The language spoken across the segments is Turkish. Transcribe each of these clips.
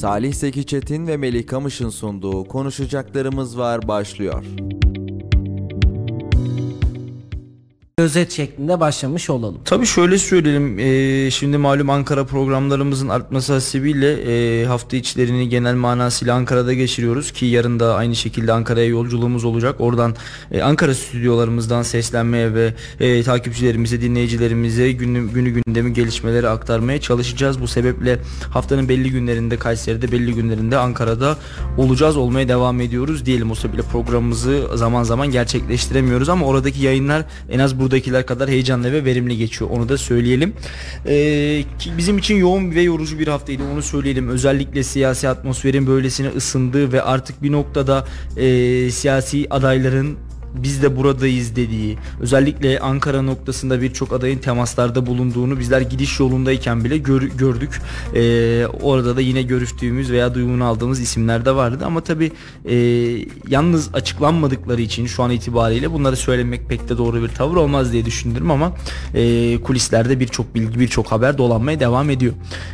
Salih Zeki Çetin ve Melih Kamış'ın sunduğu Konuşacaklarımız Var başlıyor. Özet şeklinde başlamış olalım. Tabii şöyle söyleyelim. e, şimdi malum Ankara programlarımızın artması hasebiyle e, hafta içlerini genel manasıyla Ankara'da geçiriyoruz ki yarın da aynı şekilde Ankara'ya yolculuğumuz olacak. Oradan e, Ankara stüdyolarımızdan seslenmeye ve e, takipçilerimize, dinleyicilerimize günü, günü gündemi gelişmeleri aktarmaya çalışacağız. Bu sebeple haftanın belli günlerinde Kayseri'de, belli günlerinde Ankara'da olacağız, olmaya devam ediyoruz diyelim. O sebeple programımızı zaman zaman gerçekleştiremiyoruz ama oradaki yayınlar en az burada buradakiler kadar heyecanlı ve verimli geçiyor. Onu da söyleyelim. Ee, bizim için yoğun ve yorucu bir haftaydı. Onu söyleyelim. Özellikle siyasi atmosferin böylesine ısındığı ve artık bir noktada e, siyasi adayların biz de buradayız dediği özellikle Ankara noktasında birçok adayın temaslarda bulunduğunu bizler gidiş yolundayken bile gör, gördük. Ee, orada da yine görüştüğümüz veya duyumunu aldığımız isimler de vardı ama tabi e, yalnız açıklanmadıkları için şu an itibariyle bunları söylemek pek de doğru bir tavır olmaz diye düşündüm ama e, kulislerde birçok bilgi birçok haber dolanmaya devam ediyor.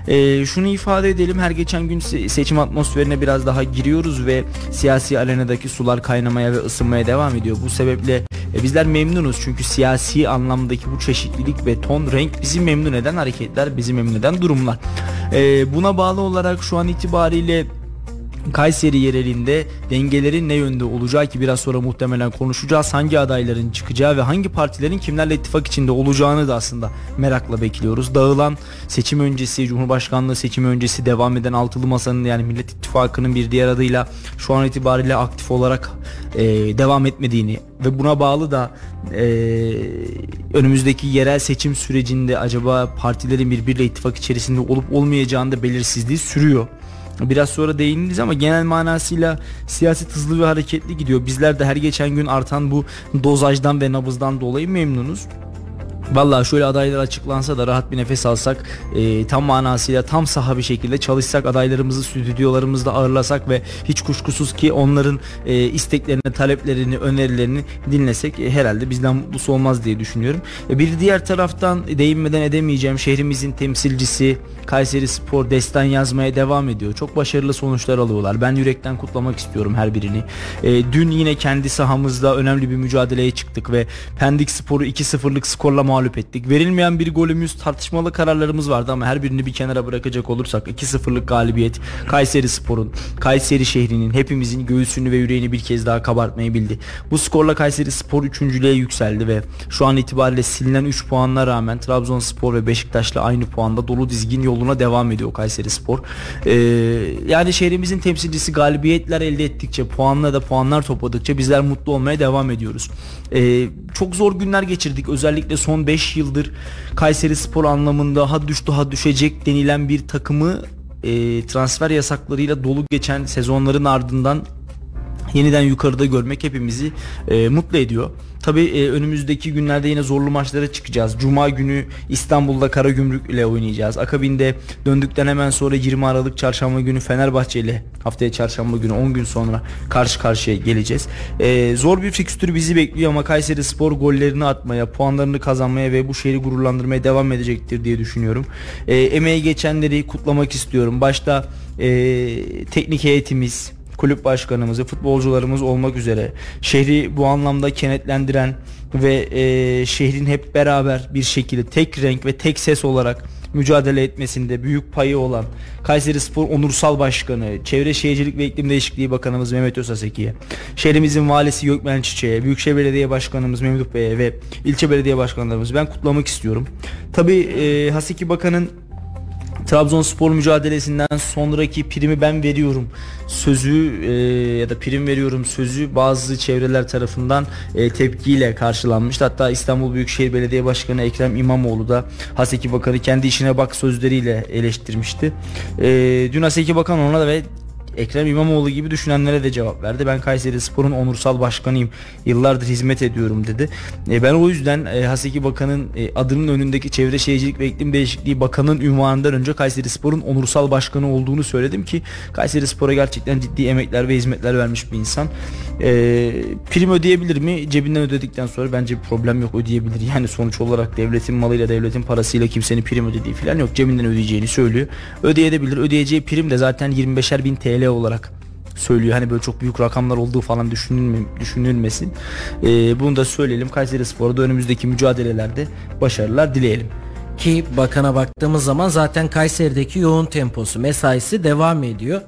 E, şunu ifade edelim her geçen gün seçim atmosferine biraz daha giriyoruz ve siyasi arenadaki sular kaynamaya ve ısınmaya devam ediyor. Bu sebeple e, bizler memnunuz çünkü siyasi anlamdaki bu çeşitlilik ve ton renk bizi memnun eden hareketler, bizi memnun eden durumlar. E, buna bağlı olarak şu an itibariyle Kayseri yerelinde dengelerin ne yönde olacağı ki biraz sonra muhtemelen konuşacağız. Hangi adayların çıkacağı ve hangi partilerin kimlerle ittifak içinde olacağını da aslında merakla bekliyoruz. Dağılan seçim öncesi, Cumhurbaşkanlığı seçimi öncesi devam eden altılı masanın yani Millet İttifakı'nın bir diğer adıyla şu an itibariyle aktif olarak e, devam etmediğini ve buna bağlı da e, önümüzdeki yerel seçim sürecinde acaba partilerin birbiriyle ittifak içerisinde olup olmayacağını da belirsizliği sürüyor. Biraz sonra değindiniz ama genel manasıyla siyaset hızlı ve hareketli gidiyor. Bizler de her geçen gün artan bu dozajdan ve nabızdan dolayı memnunuz. Vallahi şöyle adaylar açıklansa da rahat bir nefes alsak e, tam manasıyla tam saha bir şekilde çalışsak adaylarımızı stüdyolarımızda ağırlasak ve hiç kuşkusuz ki onların e, isteklerini, taleplerini, önerilerini dinlesek e, herhalde bizden mutlusu olmaz diye düşünüyorum. E, bir diğer taraftan değinmeden edemeyeceğim şehrimizin temsilcisi Kayseri Spor destan yazmaya devam ediyor. Çok başarılı sonuçlar alıyorlar. Ben yürekten kutlamak istiyorum her birini. E, dün yine kendi sahamızda önemli bir mücadeleye çıktık ve Pendik Spor'u 2-0'lık skorla mağlup ettik. Verilmeyen bir golümüz tartışmalı kararlarımız vardı ama her birini bir kenara bırakacak olursak 2-0'lık galibiyet Kayseri Spor'un, Kayseri şehrinin hepimizin göğsünü ve yüreğini bir kez daha kabartmayı bildi. Bu skorla Kayseri Spor 3.lüğe yükseldi ve şu an itibariyle silinen 3 puanla rağmen Trabzonspor ve Beşiktaş'la aynı puanda dolu dizgin yoluna devam ediyor Kayseri Spor. Ee, yani şehrimizin temsilcisi galibiyetler elde ettikçe, puanla da puanlar topladıkça bizler mutlu olmaya devam ediyoruz. Ee, çok zor günler geçirdik. Özellikle son 5 yıldır Kayseri Spor anlamında ha düştü ha düşecek denilen bir takımı e, transfer yasaklarıyla dolu geçen sezonların ardından yeniden yukarıda görmek hepimizi e, mutlu ediyor. Tabi e, önümüzdeki günlerde yine zorlu maçlara çıkacağız. Cuma günü İstanbul'da Karagümrük ile oynayacağız. Akabinde döndükten hemen sonra 20 Aralık Çarşamba günü Fenerbahçe ile haftaya Çarşamba günü 10 gün sonra karşı karşıya geleceğiz. E, zor bir fikstür bizi bekliyor ama Kayseri Spor gollerini atmaya, puanlarını kazanmaya ve bu şehri gururlandırmaya devam edecektir diye düşünüyorum. E, emeği geçenleri kutlamak istiyorum. Başta e, teknik heyetimiz, kulüp başkanımızı, futbolcularımız olmak üzere şehri bu anlamda kenetlendiren ve e, şehrin hep beraber bir şekilde tek renk ve tek ses olarak mücadele etmesinde büyük payı olan Kayseri Spor Onursal Başkanı, Çevre Şehircilik ve İklim Değişikliği Bakanımız Mehmet Özaseki'ye, şehrimizin valisi Gökmen Çiçek'e, Büyükşehir Belediye Başkanımız Memduh Bey'e ve ilçe belediye başkanlarımız ben kutlamak istiyorum. Tabi e, Haseki Bakan'ın Trabzonspor mücadelesinden sonraki primi ben veriyorum sözü e, ya da prim veriyorum sözü bazı çevreler tarafından e, tepkiyle karşılanmıştı. Hatta İstanbul Büyükşehir Belediye Başkanı Ekrem İmamoğlu da Haseki Bakan'ı kendi işine bak sözleriyle eleştirmişti. E, dün Haseki Bakan ona da ve Ekrem İmamoğlu gibi düşünenlere de cevap verdi. Ben Kayseri Spor'un onursal başkanıyım. Yıllardır hizmet ediyorum dedi. E, ben o yüzden e, Haseki Bakan'ın e, adının önündeki Çevre Şehircilik ve İklim Değişikliği Bakan'ın ünvanından önce Kayseri Spor'un onursal başkanı olduğunu söyledim ki Kayseri Spor'a gerçekten ciddi emekler ve hizmetler vermiş bir insan. E, prim ödeyebilir mi? Cebinden ödedikten sonra bence bir problem yok ödeyebilir. Yani sonuç olarak devletin malıyla devletin parasıyla kimsenin prim ödediği falan yok. Cebinden ödeyeceğini söylüyor. Ödeyebilir. Ödeyeceği prim de zaten 25'er bin TL olarak söylüyor. Hani böyle çok büyük rakamlar olduğu falan düşünülme, düşünülmesin. Ee, bunu da söyleyelim. Kayseri Spor'a da önümüzdeki mücadelelerde başarılar dileyelim. Ki bakana baktığımız zaman zaten Kayseri'deki yoğun temposu, mesaisi devam ediyor.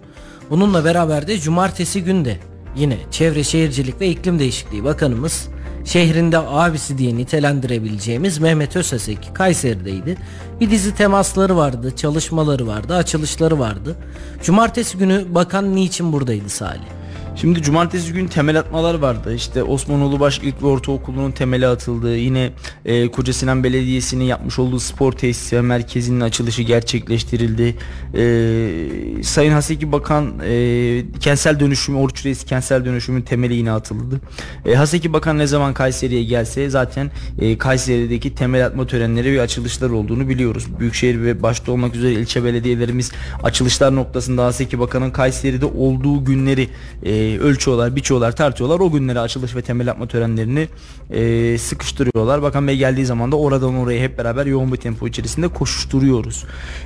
Bununla beraber de cumartesi günde yine Çevre Şehircilik ve İklim Değişikliği Bakanımız şehrinde abisi diye nitelendirebileceğimiz Mehmet Özaseki Kayseri'deydi. Bir dizi temasları vardı, çalışmaları vardı, açılışları vardı. Cumartesi günü bakan niçin buradaydı Salih? Şimdi cumartesi gün temel atmalar vardı. İşte Osmanoğlu Baş İlk ve Ortaokulu'nun temeli atıldı. Yine e, Koca Sinan Belediyesi'nin yapmış olduğu spor tesisi ve merkezinin açılışı gerçekleştirildi. E, Sayın Haseki Bakan e, kentsel dönüşümü, Oruç Reis kentsel dönüşümün temeli yine atıldı. E, Haseki Bakan ne zaman Kayseri'ye gelse zaten e, Kayseri'deki temel atma törenleri ve açılışlar olduğunu biliyoruz. Büyükşehir ve başta olmak üzere ilçe belediyelerimiz açılışlar noktasında Haseki Bakan'ın Kayseri'de olduğu günleri e, ölçüyorlar, biçiyorlar, tartıyorlar. O günlere açılış ve temel atma törenlerini e, sıkıştırıyorlar. Bakan Bey geldiği zaman da oradan oraya hep beraber yoğun bir tempo içerisinde koşuşturuyoruz.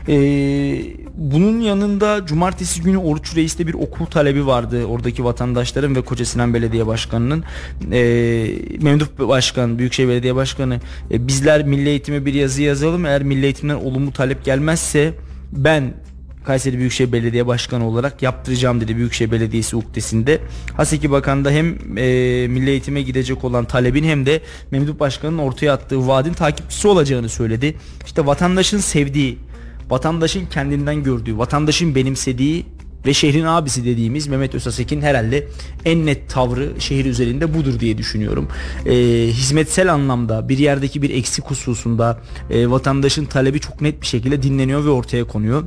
E, bunun yanında cumartesi günü Oruç Reis'te bir okul talebi vardı. Oradaki vatandaşların ve Koca Sinan Belediye Başkanı'nın e, Memduh Başkan, Büyükşehir Belediye Başkanı e, bizler Milli Eğitim'e bir yazı yazalım. Eğer Milli Eğitim'den olumlu talep gelmezse ben Kayseri Büyükşehir Belediye Başkanı olarak yaptıracağım dedi Büyükşehir Belediyesi ukdesinde. Haseki Bakan da hem e, milli eğitime gidecek olan talebin hem de Memduh Başkan'ın ortaya attığı vaadin takipçisi olacağını söyledi. İşte vatandaşın sevdiği, vatandaşın kendinden gördüğü, vatandaşın benimsediği ve şehrin abisi dediğimiz Mehmet Özasek'in herhalde en net tavrı şehir üzerinde budur diye düşünüyorum. E, hizmetsel anlamda bir yerdeki bir eksik hususunda e, vatandaşın talebi çok net bir şekilde dinleniyor ve ortaya konuyor.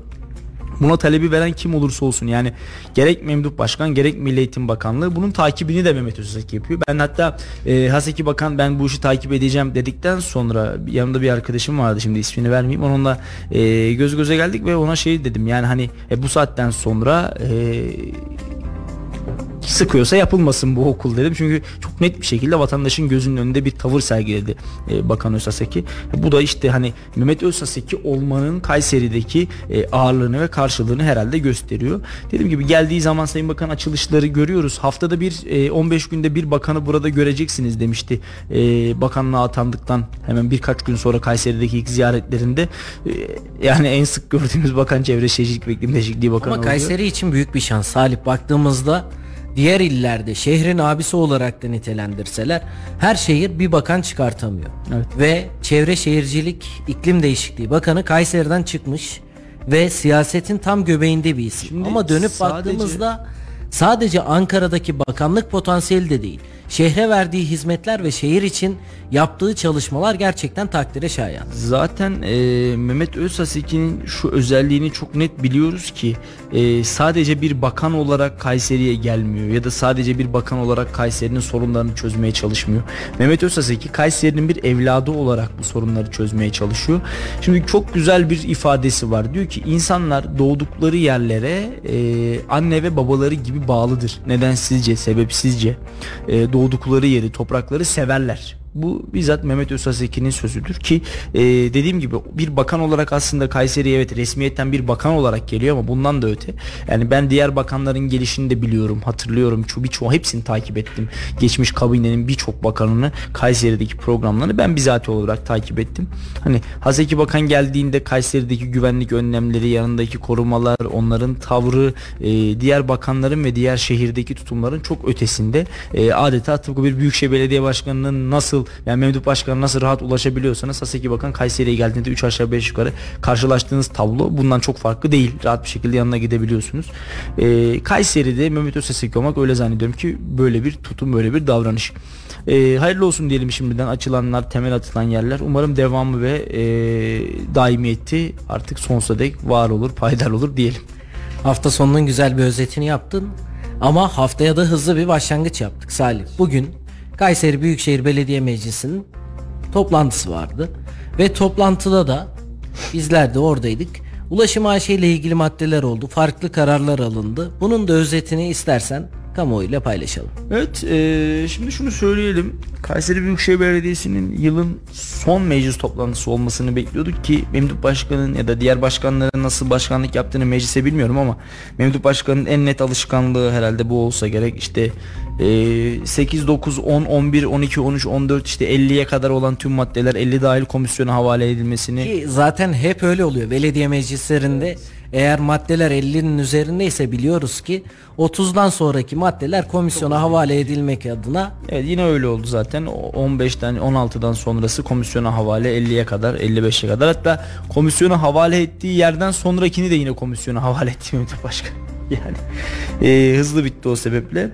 Buna talebi veren kim olursa olsun yani gerek Memduh Başkan gerek Milli Eğitim Bakanlığı bunun takibini de Mehmet Özesek yapıyor. Ben hatta e, Haseki Bakan ben bu işi takip edeceğim dedikten sonra yanımda bir arkadaşım vardı şimdi ismini vermeyeyim onunla e, göz göze geldik ve ona şey dedim yani hani e, bu saatten sonra e, sıkıyorsa yapılmasın bu okul dedim. Çünkü çok net bir şekilde vatandaşın gözünün önünde bir tavır sergiledi e, Bakan Özsaseki. Bu da işte hani Mehmet Özsaseki olmanın Kayseri'deki e, ağırlığını ve karşılığını herhalde gösteriyor. Dediğim gibi geldiği zaman Sayın Bakan açılışları görüyoruz. Haftada bir e, 15 günde bir bakanı burada göreceksiniz demişti. E, bakanlığa atandıktan hemen birkaç gün sonra Kayseri'deki ilk ziyaretlerinde e, yani en sık gördüğümüz bakan Çevre Şehircilik ve İklim Değişikliği Bakanı Ama oluyor. Kayseri için büyük bir şans. Salih baktığımızda diğer illerde şehrin abisi olarak da nitelendirseler her şehir bir bakan çıkartamıyor. Evet. Ve Çevre Şehircilik İklim Değişikliği Bakanı Kayseri'den çıkmış ve siyasetin tam göbeğinde bir isim. Şimdi Ama dönüp sadece- baktığımızda sadece Ankara'daki bakanlık potansiyeli de değil. Şehre verdiği hizmetler ve şehir için yaptığı çalışmalar gerçekten takdire şayan. Zaten e, Mehmet Özhaseki'nin şu özelliğini çok net biliyoruz ki e, sadece bir bakan olarak Kayseri'ye gelmiyor ya da sadece bir bakan olarak Kayseri'nin sorunlarını çözmeye çalışmıyor. Mehmet Özhaseki Kayseri'nin bir evladı olarak bu sorunları çözmeye çalışıyor. Şimdi çok güzel bir ifadesi var. Diyor ki insanlar doğdukları yerlere e, anne ve babaları gibi bağlıdır. Neden sizce, sebepsizce e, doğdukları yeri, toprakları severler. Bu bizzat Mehmet Özhaseki'nin sözüdür ki e, dediğim gibi bir bakan olarak aslında Kayseri'ye evet resmiyetten bir bakan olarak geliyor ama bundan da öte. Yani ben diğer bakanların gelişini de biliyorum, hatırlıyorum. Ço birçoğu hepsini takip ettim. Geçmiş kabinenin birçok bakanını Kayseri'deki programlarını ben bizatihi olarak takip ettim. Hani Haseki Bakan geldiğinde Kayseri'deki güvenlik önlemleri, yanındaki korumalar, onların tavrı, e, diğer bakanların ve diğer şehirdeki tutumların çok ötesinde. E, adeta tıpkı bir büyükşehir belediye başkanının nasıl yani Memduh Başkan'a nasıl rahat ulaşabiliyorsanız Haseki Bakan Kayseri'ye geldiğinde 3 aşağı 5 yukarı karşılaştığınız tablo bundan çok farklı değil. Rahat bir şekilde yanına gidebiliyorsunuz. E, Kayseri'de Mehmet Özhaseki olmak öyle zannediyorum ki böyle bir tutum böyle bir davranış. E, hayırlı olsun diyelim şimdiden açılanlar temel atılan yerler. Umarım devamı ve e, daimiyeti artık sonsuza dek var olur payidar olur diyelim. Hafta sonunun güzel bir özetini yaptın. Ama haftaya da hızlı bir başlangıç yaptık Salih. Bugün Kayseri Büyükşehir Belediye Meclisi'nin toplantısı vardı. Ve toplantıda da bizler de oradaydık. Ulaşım AŞ ile ilgili maddeler oldu. Farklı kararlar alındı. Bunun da özetini istersen kamuoyuyla paylaşalım. Evet e, şimdi şunu söyleyelim. Kayseri Büyükşehir Belediyesi'nin yılın son meclis toplantısı olmasını bekliyorduk ki Memduh Başkan'ın ya da diğer başkanların nasıl başkanlık yaptığını meclise bilmiyorum ama Memduh Başkan'ın en net alışkanlığı herhalde bu olsa gerek. İşte e, 8, 9, 10, 11, 12, 13, 14 işte 50'ye kadar olan tüm maddeler 50 dahil komisyona havale edilmesini Ki zaten hep öyle oluyor. Belediye meclislerinde eğer maddeler 50'nin üzerindeyse biliyoruz ki 30'dan sonraki maddeler komisyona havale edilmek adına Evet yine öyle oldu zaten. O 15'ten 16'dan sonrası komisyona havale 50'ye kadar 55'e kadar hatta komisyona havale ettiği yerden sonrakini de yine komisyona havale etti Mehmet Başkan. Yani e, hızlı bitti o sebeple.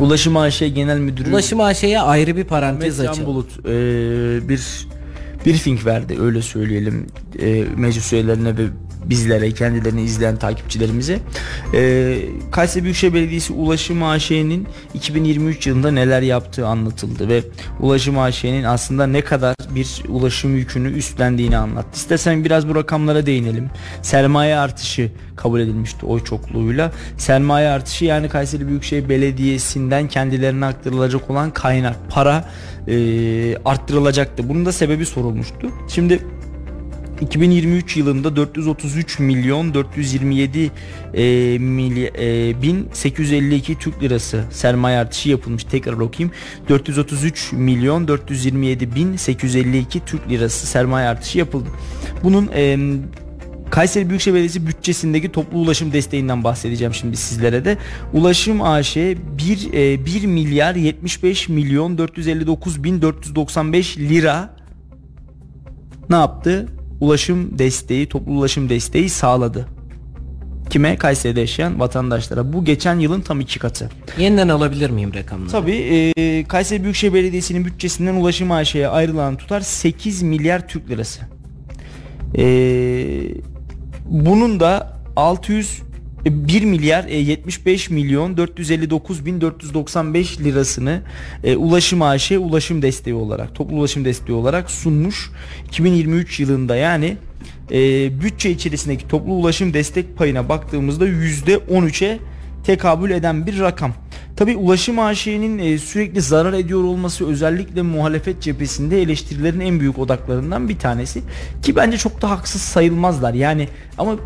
Ulaşım AŞ Genel Müdürü Ulaşım AŞ'ye ayrı bir parantez açalım. Bulut e, bir briefing verdi öyle söyleyelim e, meclis üyelerine ve bizlere kendilerini izleyen takipçilerimize. E, Kayseri Büyükşehir Belediyesi Ulaşım AŞ'nin 2023 yılında neler yaptığı anlatıldı ve Ulaşım AŞ'nin aslında ne kadar bir ulaşım yükünü üstlendiğini anlattı. İstersen biraz bu rakamlara değinelim. Sermaye artışı kabul edilmişti oy çokluğuyla. Sermaye artışı yani Kayseri Büyükşehir Belediyesi'nden kendilerine aktarılacak olan kaynak, para e, arttırılacaktı. Bunun da sebebi sorulmuştu. Şimdi 2023 yılında 433 milyon 427 e, mily- e, bin 852 Türk lirası sermaye artışı yapılmış. Tekrar okuyayım. 433 milyon 427 bin 852 Türk lirası sermaye artışı yapıldı. Bunun e, Kayseri Büyükşehir Belediyesi bütçesindeki toplu ulaşım desteğinden bahsedeceğim şimdi sizlere de. Ulaşım AŞ 1, e, 1 milyar 75 milyon 459 bin 495 lira ne yaptı? Ulaşım desteği, toplu ulaşım desteği sağladı. Kime? Kayseri'de yaşayan vatandaşlara. Bu geçen yılın tam iki katı. Yeniden alabilir miyim rakamları? Tabii e, Kayseri Büyükşehir Belediyesi'nin bütçesinden Ulaşım AŞ'ye ayrılan tutar 8 milyar Türk lirası. E, bunun da 600 e, 1 milyar e, 75 milyon 459 bin 495 lirasını e, Ulaşım AŞ ulaşım desteği olarak toplu ulaşım desteği olarak sunmuş 2023 yılında yani e, bütçe içerisindeki toplu ulaşım destek payına baktığımızda %13'e tekabül eden bir rakam. Tabi Ulaşım AŞ'nin e, sürekli zarar ediyor olması özellikle muhalefet cephesinde eleştirilerin en büyük odaklarından bir tanesi ki bence çok da haksız sayılmazlar. Yani ama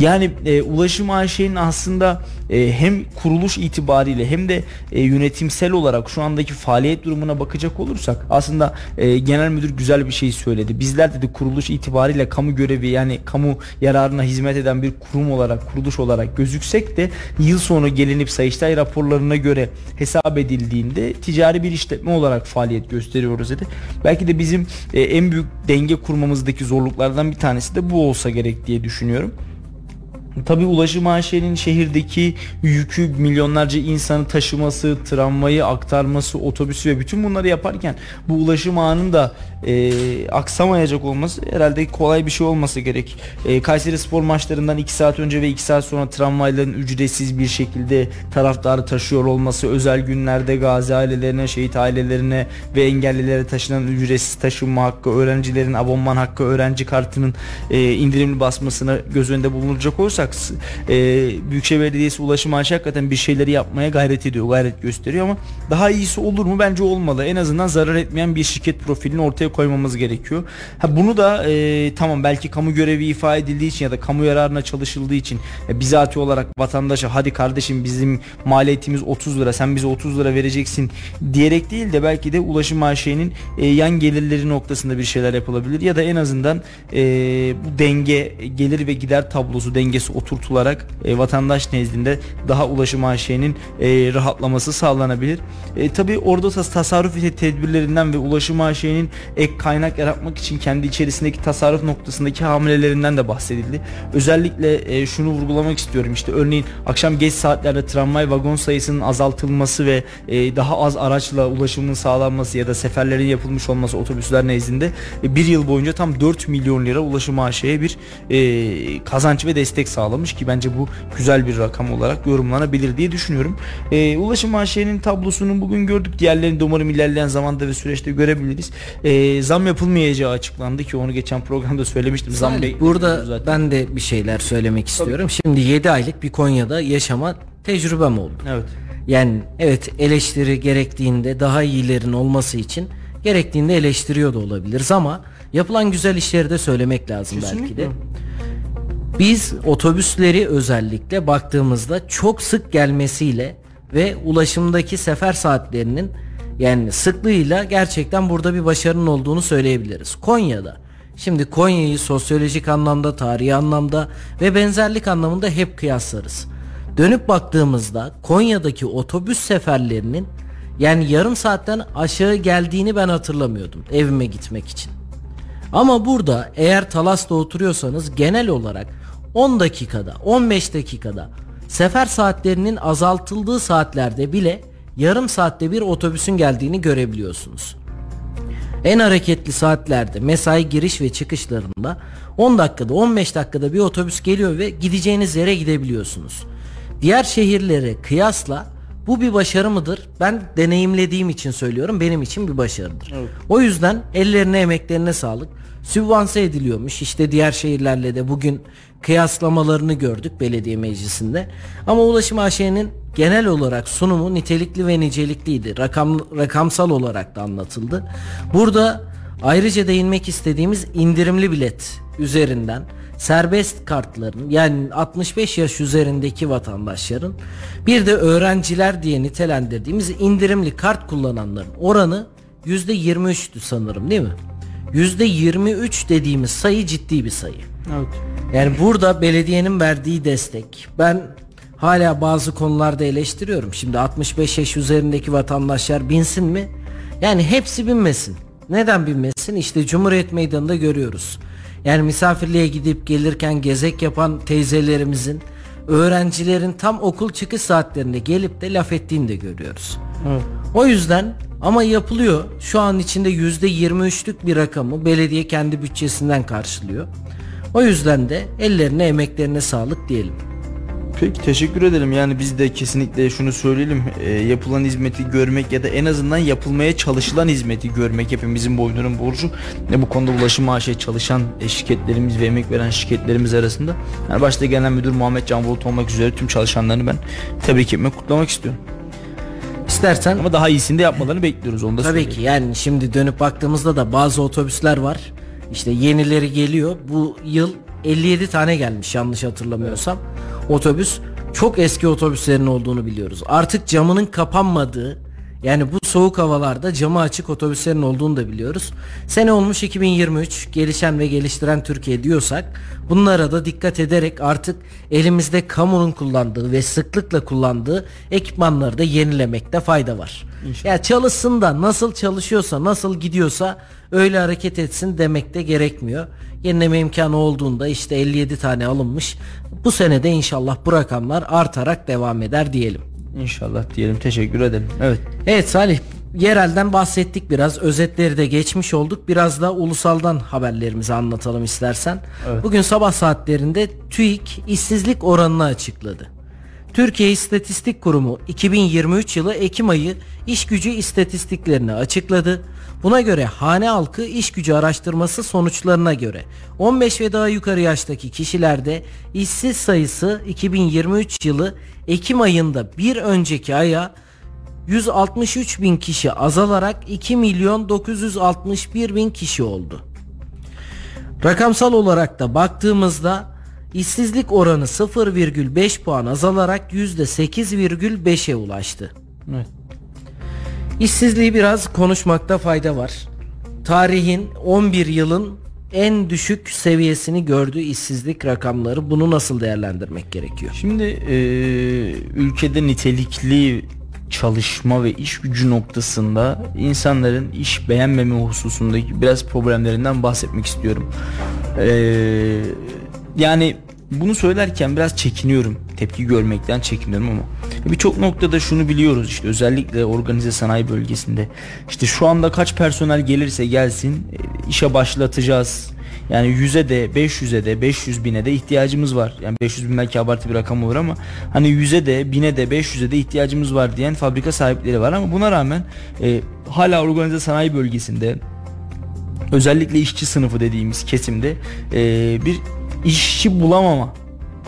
yani e, Ulaşım AŞ'nin aslında e, hem kuruluş itibariyle hem de e, yönetimsel olarak şu andaki faaliyet durumuna bakacak olursak aslında e, genel müdür güzel bir şey söyledi. Bizler dedi kuruluş itibariyle kamu görevi yani kamu yararına hizmet eden bir kurum olarak kuruluş olarak gözüksek de yıl sonu gelinip Sayıştay raporlarına göre hesap edildiğinde ticari bir işletme olarak faaliyet gösteriyoruz dedi. Belki de bizim e, en büyük denge kurmamızdaki zorluklardan bir tanesi de bu olsa gerek diye düşünüyorum. Tabi ulaşım AŞ'nin şehirdeki yükü milyonlarca insanı taşıması, tramvayı aktarması, otobüsü ve bütün bunları yaparken bu ulaşım ağının da e, aksamayacak olması herhalde kolay bir şey olması gerek. E, Kayseri spor maçlarından 2 saat önce ve 2 saat sonra tramvayların ücretsiz bir şekilde taraftarı taşıyor olması, özel günlerde gazi ailelerine, şehit ailelerine ve engellilere taşınan ücretsiz taşınma hakkı, öğrencilerin abonman hakkı, öğrenci kartının e, indirimli basmasına göz önünde bulunacak olursak e, Büyükşehir Belediyesi Ulaşım AŞ hakikaten bir şeyleri yapmaya gayret ediyor, gayret gösteriyor ama daha iyisi olur mu? Bence olmalı. En azından zarar etmeyen bir şirket profilini ortaya koymamız gerekiyor. Ha bunu da e, tamam belki kamu görevi ifa edildiği için ya da kamu yararına çalışıldığı için e, bizatihi olarak vatandaşa hadi kardeşim bizim maliyetimiz 30 lira sen bize 30 lira vereceksin diyerek değil de belki de Ulaşım AŞ'nin e, yan gelirleri noktasında bir şeyler yapılabilir ya da en azından e, bu denge gelir ve gider tablosu dengesi oturtularak e, vatandaş nezdinde daha Ulaşım AŞ'nin e, rahatlaması sağlanabilir. E, Tabi orada tas- tasarruf tedbirlerinden ve Ulaşım AŞ'nin ek kaynak yaratmak için kendi içerisindeki tasarruf noktasındaki hamlelerinden de bahsedildi. Özellikle e, şunu vurgulamak istiyorum işte örneğin akşam geç saatlerde tramvay vagon sayısının azaltılması ve e, daha az araçla ulaşımın sağlanması ya da seferlerin yapılmış olması otobüsler nezdinde e, bir yıl boyunca tam 4 milyon lira Ulaşım AŞ'ye bir e, kazanç ve destek sağlamış ki bence bu güzel bir rakam olarak yorumlanabilir diye düşünüyorum. E, Ulaşım AŞ'nin tablosunu bugün gördük. Diğerlerini de umarım ilerleyen zamanda ve süreçte görebiliriz. E, zam yapılmayacağı açıklandı ki onu geçen programda söylemiştim. Zam Salih, burada zaten. ben de bir şeyler söylemek istiyorum. Şimdi 7 aylık bir Konya'da yaşama tecrübem oldu. Evet. Yani evet eleştiri gerektiğinde daha iyilerin olması için gerektiğinde eleştiriyor da olabiliriz ama yapılan güzel işleri de söylemek lazım belki Kesinlikle. de. Biz otobüsleri özellikle baktığımızda çok sık gelmesiyle ve ulaşımdaki sefer saatlerinin yani sıklığıyla gerçekten burada bir başarının olduğunu söyleyebiliriz. Konya'da Şimdi Konya'yı sosyolojik anlamda, tarihi anlamda ve benzerlik anlamında hep kıyaslarız. Dönüp baktığımızda Konya'daki otobüs seferlerinin yani yarım saatten aşağı geldiğini ben hatırlamıyordum evime gitmek için. Ama burada eğer Talas'ta oturuyorsanız genel olarak 10 dakikada 15 dakikada sefer saatlerinin azaltıldığı saatlerde bile yarım saatte bir otobüsün geldiğini görebiliyorsunuz. En hareketli saatlerde mesai giriş ve çıkışlarında 10 dakikada 15 dakikada bir otobüs geliyor ve gideceğiniz yere gidebiliyorsunuz. Diğer şehirlere kıyasla bu bir başarı mıdır? Ben deneyimlediğim için söylüyorum. Benim için bir başarıdır. O yüzden ellerine emeklerine sağlık. Sübvanse ediliyormuş. İşte diğer şehirlerle de bugün kıyaslamalarını gördük belediye meclisinde. Ama Ulaşım AŞ'nin genel olarak sunumu nitelikli ve nicelikliydi. Rakam, rakamsal olarak da anlatıldı. Burada ayrıca değinmek istediğimiz indirimli bilet üzerinden serbest kartların yani 65 yaş üzerindeki vatandaşların bir de öğrenciler diye nitelendirdiğimiz indirimli kart kullananların oranı %23'tü sanırım değil mi? %23 dediğimiz sayı ciddi bir sayı. Evet. Yani burada belediyenin verdiği destek ben hala bazı konularda eleştiriyorum. Şimdi 65 yaş üzerindeki vatandaşlar binsin mi? Yani hepsi binmesin. Neden binmesin? İşte Cumhuriyet Meydanı'nda görüyoruz. Yani misafirliğe gidip gelirken gezek yapan teyzelerimizin öğrencilerin tam okul çıkış saatlerinde gelip de laf ettiğini de görüyoruz. Evet. O yüzden ama yapılıyor. Şu an içinde %23'lük bir rakamı belediye kendi bütçesinden karşılıyor. O yüzden de ellerine emeklerine sağlık diyelim. Peki teşekkür ederim. Yani biz de kesinlikle şunu söyleyelim. e, yapılan hizmeti görmek ya da en azından yapılmaya çalışılan hizmeti görmek hepimizin boynunun borcu. Ne bu konuda ulaşım maaşı çalışan e, şirketlerimiz ve emek veren şirketlerimiz arasında. Yani başta genel müdür Muhammed Can Bulut olmak üzere tüm çalışanlarını ben tebrik etmek, kutlamak istiyorum. İstersen Ama daha iyisini de yapmalarını bekliyoruz onu da tabii söyleyeyim. ki yani şimdi dönüp baktığımızda da bazı otobüsler var. İşte yenileri geliyor. Bu yıl 57 tane gelmiş yanlış hatırlamıyorsam. Otobüs çok eski otobüslerin olduğunu biliyoruz. Artık camının kapanmadığı yani bu soğuk havalarda camı açık otobüslerin olduğunu da biliyoruz. Sene olmuş 2023 gelişen ve geliştiren Türkiye diyorsak bunlara da dikkat ederek artık elimizde kamunun kullandığı ve sıklıkla kullandığı ekipmanları da yenilemekte fayda var. Ya çalışsın da nasıl çalışıyorsa nasıl gidiyorsa öyle hareket etsin demek de gerekmiyor. Yenileme imkanı olduğunda işte 57 tane alınmış. Bu senede inşallah bu rakamlar artarak devam eder diyelim. İnşallah diyelim. Teşekkür ederim. Evet. Evet Salih yerelden bahsettik biraz özetleri de geçmiş olduk biraz da ulusaldan haberlerimizi anlatalım istersen. Bugün sabah saatlerinde TÜİK işsizlik oranını açıkladı. Türkiye İstatistik Kurumu 2023 yılı Ekim ayı iş gücü istatistiklerini açıkladı. Buna göre hane halkı iş gücü araştırması sonuçlarına göre 15 ve daha yukarı yaştaki kişilerde işsiz sayısı 2023 yılı Ekim ayında bir önceki aya 163 bin kişi azalarak 2 milyon 961 bin kişi oldu. Rakamsal olarak da baktığımızda işsizlik oranı 0,5 puan azalarak %8,5'e ulaştı. Evet. İşsizliği biraz konuşmakta fayda var. Tarihin 11 yılın en düşük seviyesini gördüğü işsizlik rakamları bunu nasıl değerlendirmek gerekiyor? Şimdi e, ülkede nitelikli çalışma ve iş gücü noktasında insanların iş beğenmeme hususundaki biraz problemlerinden bahsetmek istiyorum. E, yani bunu söylerken biraz çekiniyorum. Tepki görmekten çekiniyorum ama birçok noktada şunu biliyoruz işte özellikle organize sanayi bölgesinde. İşte şu anda kaç personel gelirse gelsin e, işe başlatacağız. Yani 100'e de 500'e de 500 bine de ihtiyacımız var. Yani 500 bin belki abartı bir rakam olur ama hani 100'e de 1000'e de 500'e de ihtiyacımız var diyen fabrika sahipleri var. Ama buna rağmen e, hala organize sanayi bölgesinde özellikle işçi sınıfı dediğimiz kesimde e, bir işçi bulamama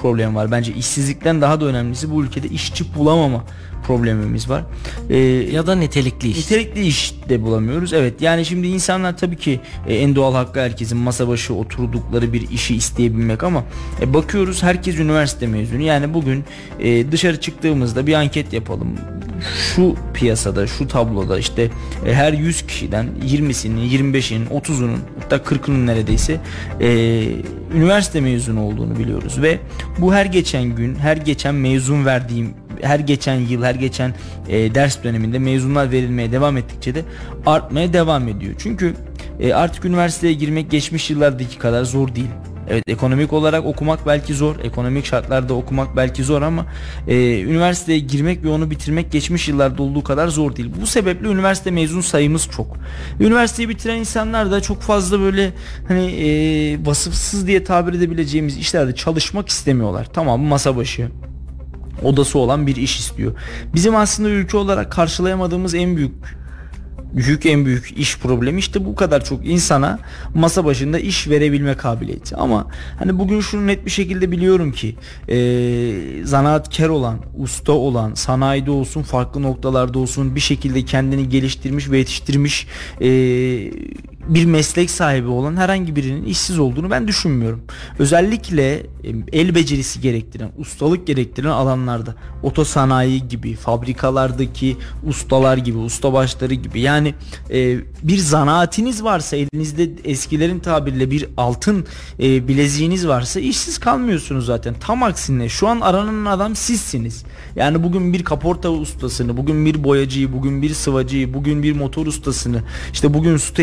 problemi var. Bence işsizlikten daha da önemlisi bu ülkede işçi bulamama problemimiz var. E, Ya da nitelikli iş. Nitelikli iş de bulamıyoruz. Evet yani şimdi insanlar tabii ki e, en doğal hakkı herkesin masa başı oturdukları bir işi isteyebilmek ama e, bakıyoruz herkes üniversite mezunu. Yani bugün e, dışarı çıktığımızda bir anket yapalım. Şu piyasada, şu tabloda işte e, her 100 kişiden 20'sinin, 25'inin, 30'unun hatta 40'ının neredeyse e, üniversite mezunu olduğunu biliyoruz ve bu her geçen gün, her geçen mezun verdiğim her geçen yıl, her geçen e, ders döneminde mezunlar verilmeye devam ettikçe de artmaya devam ediyor. Çünkü e, artık üniversiteye girmek geçmiş yıllardaki kadar zor değil. Evet ekonomik olarak okumak belki zor, ekonomik şartlarda okumak belki zor ama e, üniversiteye girmek ve onu bitirmek geçmiş yıllarda olduğu kadar zor değil. Bu sebeple üniversite mezun sayımız çok. Üniversiteyi bitiren insanlar da çok fazla böyle hani e, vasıfsız diye tabir edebileceğimiz işlerde çalışmak istemiyorlar. Tamam masa başı, odası olan bir iş istiyor. Bizim aslında ülke olarak karşılayamadığımız en büyük büyük en büyük iş problemi işte bu kadar çok insana masa başında iş verebilme kabiliyeti ama hani bugün şunu net bir şekilde biliyorum ki e, zanaatkar olan usta olan sanayide olsun farklı noktalarda olsun bir şekilde kendini geliştirmiş ve yetiştirmiş e, bir meslek sahibi olan herhangi birinin işsiz olduğunu ben düşünmüyorum. Özellikle el becerisi gerektiren, ustalık gerektiren alanlarda otosanayi gibi, fabrikalardaki ustalar gibi, ustabaşları gibi yani e, bir zanaatiniz varsa elinizde eskilerin tabiriyle bir altın e, bileziğiniz varsa işsiz kalmıyorsunuz zaten. Tam aksine şu an aranan adam sizsiniz. Yani bugün bir kaporta ustasını, bugün bir boyacıyı, bugün bir sıvacıyı, bugün bir motor ustasını, işte bugün su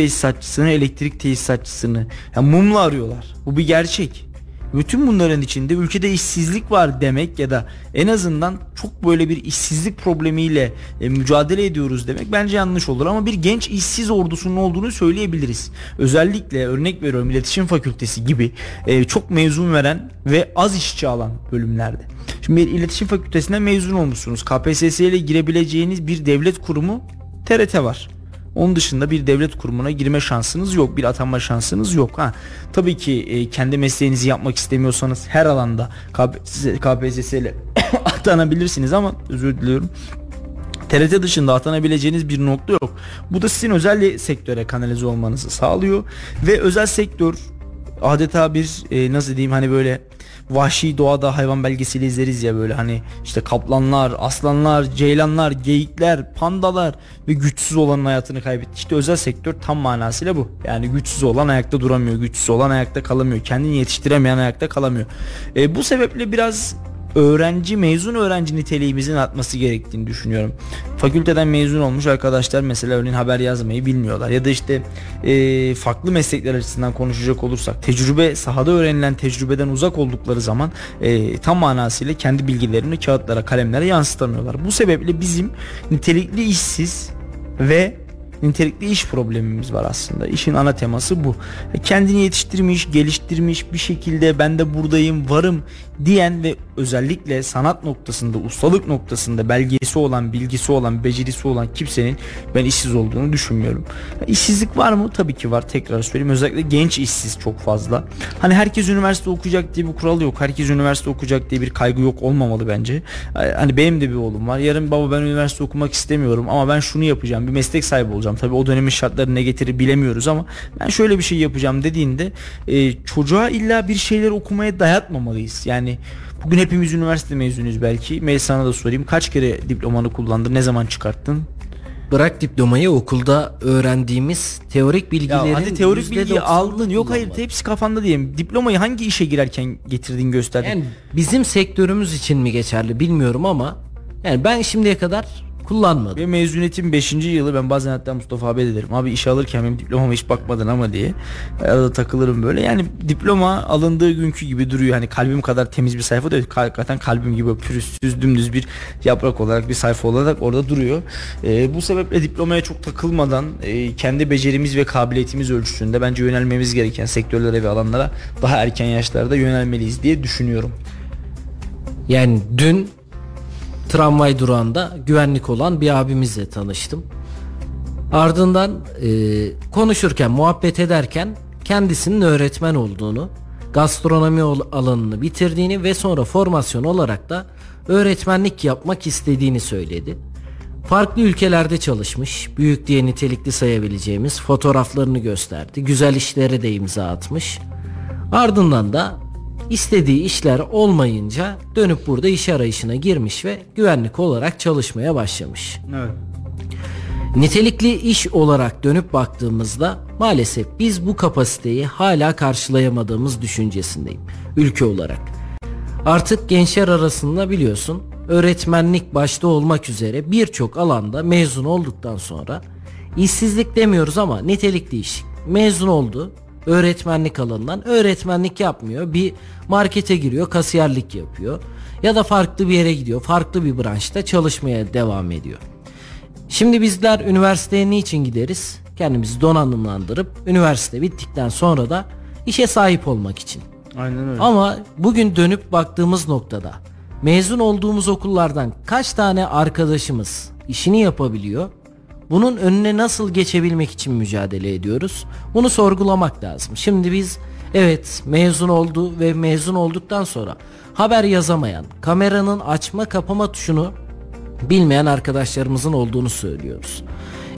tesisatçısını, elektrik tesisatçısını yani mumla arıyorlar. Bu bir gerçek. Bütün bunların içinde ülkede işsizlik var demek ya da en azından çok böyle bir işsizlik problemiyle e, mücadele ediyoruz demek bence yanlış olur ama bir genç işsiz ordusunun olduğunu söyleyebiliriz. Özellikle örnek veriyorum iletişim fakültesi gibi e, çok mezun veren ve az işçi alan bölümlerde. Şimdi bir iletişim fakültesinden mezun olmuşsunuz. KPSS ile girebileceğiniz bir devlet kurumu TRT var. Onun dışında bir devlet kurumuna girme şansınız yok. Bir atanma şansınız yok. Ha, tabii ki e, kendi mesleğinizi yapmak istemiyorsanız her alanda KPSS, ile atanabilirsiniz ama özür diliyorum. TRT dışında atanabileceğiniz bir nokta yok. Bu da sizin özel sektöre kanalize olmanızı sağlıyor ve özel sektör adeta bir e, nasıl diyeyim hani böyle vahşi doğada hayvan belgeseli izleriz ya böyle hani işte kaplanlar, aslanlar, ceylanlar, geyikler, pandalar ve güçsüz olanın hayatını kaybetti. İşte özel sektör tam manasıyla bu. Yani güçsüz olan ayakta duramıyor, güçsüz olan ayakta kalamıyor, kendini yetiştiremeyen ayakta kalamıyor. E, bu sebeple biraz öğrenci mezun öğrenci niteliğimizin artması gerektiğini düşünüyorum. Fakülteden mezun olmuş arkadaşlar mesela örneğin haber yazmayı bilmiyorlar ya da işte e, farklı meslekler açısından konuşacak olursak tecrübe sahada öğrenilen tecrübeden uzak oldukları zaman e, tam manasıyla kendi bilgilerini kağıtlara kalemlere yansıtamıyorlar. Bu sebeple bizim nitelikli işsiz ve nitelikli iş problemimiz var aslında. İşin ana teması bu. Kendini yetiştirmiş, geliştirmiş bir şekilde ben de buradayım, varım diyen ve özellikle sanat noktasında, ustalık noktasında belgesi olan, bilgisi olan, becerisi olan kimsenin ben işsiz olduğunu düşünmüyorum. İşsizlik var mı? Tabii ki var. Tekrar söyleyeyim. Özellikle genç işsiz çok fazla. Hani herkes üniversite okuyacak diye bir kural yok. Herkes üniversite okuyacak diye bir kaygı yok olmamalı bence. Hani benim de bir oğlum var. Yarın baba ben üniversite okumak istemiyorum ama ben şunu yapacağım. Bir meslek sahibi olacağım. Tabii o dönemin şartları ne getirir bilemiyoruz ama ben şöyle bir şey yapacağım dediğinde e, çocuğa illa bir şeyler okumaya dayatmamalıyız. Yani bugün hepimiz üniversite mezunuyuz belki. Melis sana da sorayım. Kaç kere diplomanı kullandın? Ne zaman çıkarttın? Bırak diplomayı okulda öğrendiğimiz teorik bilgilerin Ya hadi teorik bilgiyi %90'ını aldın. Yok hayır hepsi kafanda diyelim. Diplomayı hangi işe girerken getirdin gösterdin? Yani bizim sektörümüz için mi geçerli bilmiyorum ama yani ben şimdiye kadar kullanmadım. Ve mezuniyetim 5. yılı ben bazen hatta Mustafa abi de derim. Abi iş alırken benim diplomama hiç bakmadın ama diye. Arada takılırım böyle. Yani diploma alındığı günkü gibi duruyor. Hani kalbim kadar temiz bir sayfa değil. Hakikaten kalbim gibi pürüzsüz dümdüz bir yaprak olarak bir sayfa olarak orada duruyor. Ee, bu sebeple diplomaya çok takılmadan e, kendi becerimiz ve kabiliyetimiz ölçüsünde bence yönelmemiz gereken sektörlere ve alanlara daha erken yaşlarda yönelmeliyiz diye düşünüyorum. Yani dün tramvay durağında güvenlik olan bir abimizle tanıştım. Ardından e, konuşurken, muhabbet ederken kendisinin öğretmen olduğunu, gastronomi alanını bitirdiğini ve sonra formasyon olarak da öğretmenlik yapmak istediğini söyledi. Farklı ülkelerde çalışmış, büyük diye nitelikli sayabileceğimiz fotoğraflarını gösterdi. Güzel işlere de imza atmış. Ardından da istediği işler olmayınca dönüp burada iş arayışına girmiş ve güvenlik olarak çalışmaya başlamış. Evet. Nitelikli iş olarak dönüp baktığımızda maalesef biz bu kapasiteyi hala karşılayamadığımız düşüncesindeyim ülke olarak. Artık gençler arasında biliyorsun öğretmenlik başta olmak üzere birçok alanda mezun olduktan sonra işsizlik demiyoruz ama nitelikli iş mezun oldu öğretmenlik alanından öğretmenlik yapmıyor bir markete giriyor kasiyerlik yapıyor ya da farklı bir yere gidiyor farklı bir branşta çalışmaya devam ediyor. Şimdi bizler üniversiteye niçin gideriz? Kendimizi donanımlandırıp üniversite bittikten sonra da işe sahip olmak için. Aynen öyle. Ama bugün dönüp baktığımız noktada mezun olduğumuz okullardan kaç tane arkadaşımız işini yapabiliyor? Bunun önüne nasıl geçebilmek için mücadele ediyoruz? Bunu sorgulamak lazım. Şimdi biz evet mezun oldu ve mezun olduktan sonra haber yazamayan, kameranın açma kapama tuşunu bilmeyen arkadaşlarımızın olduğunu söylüyoruz.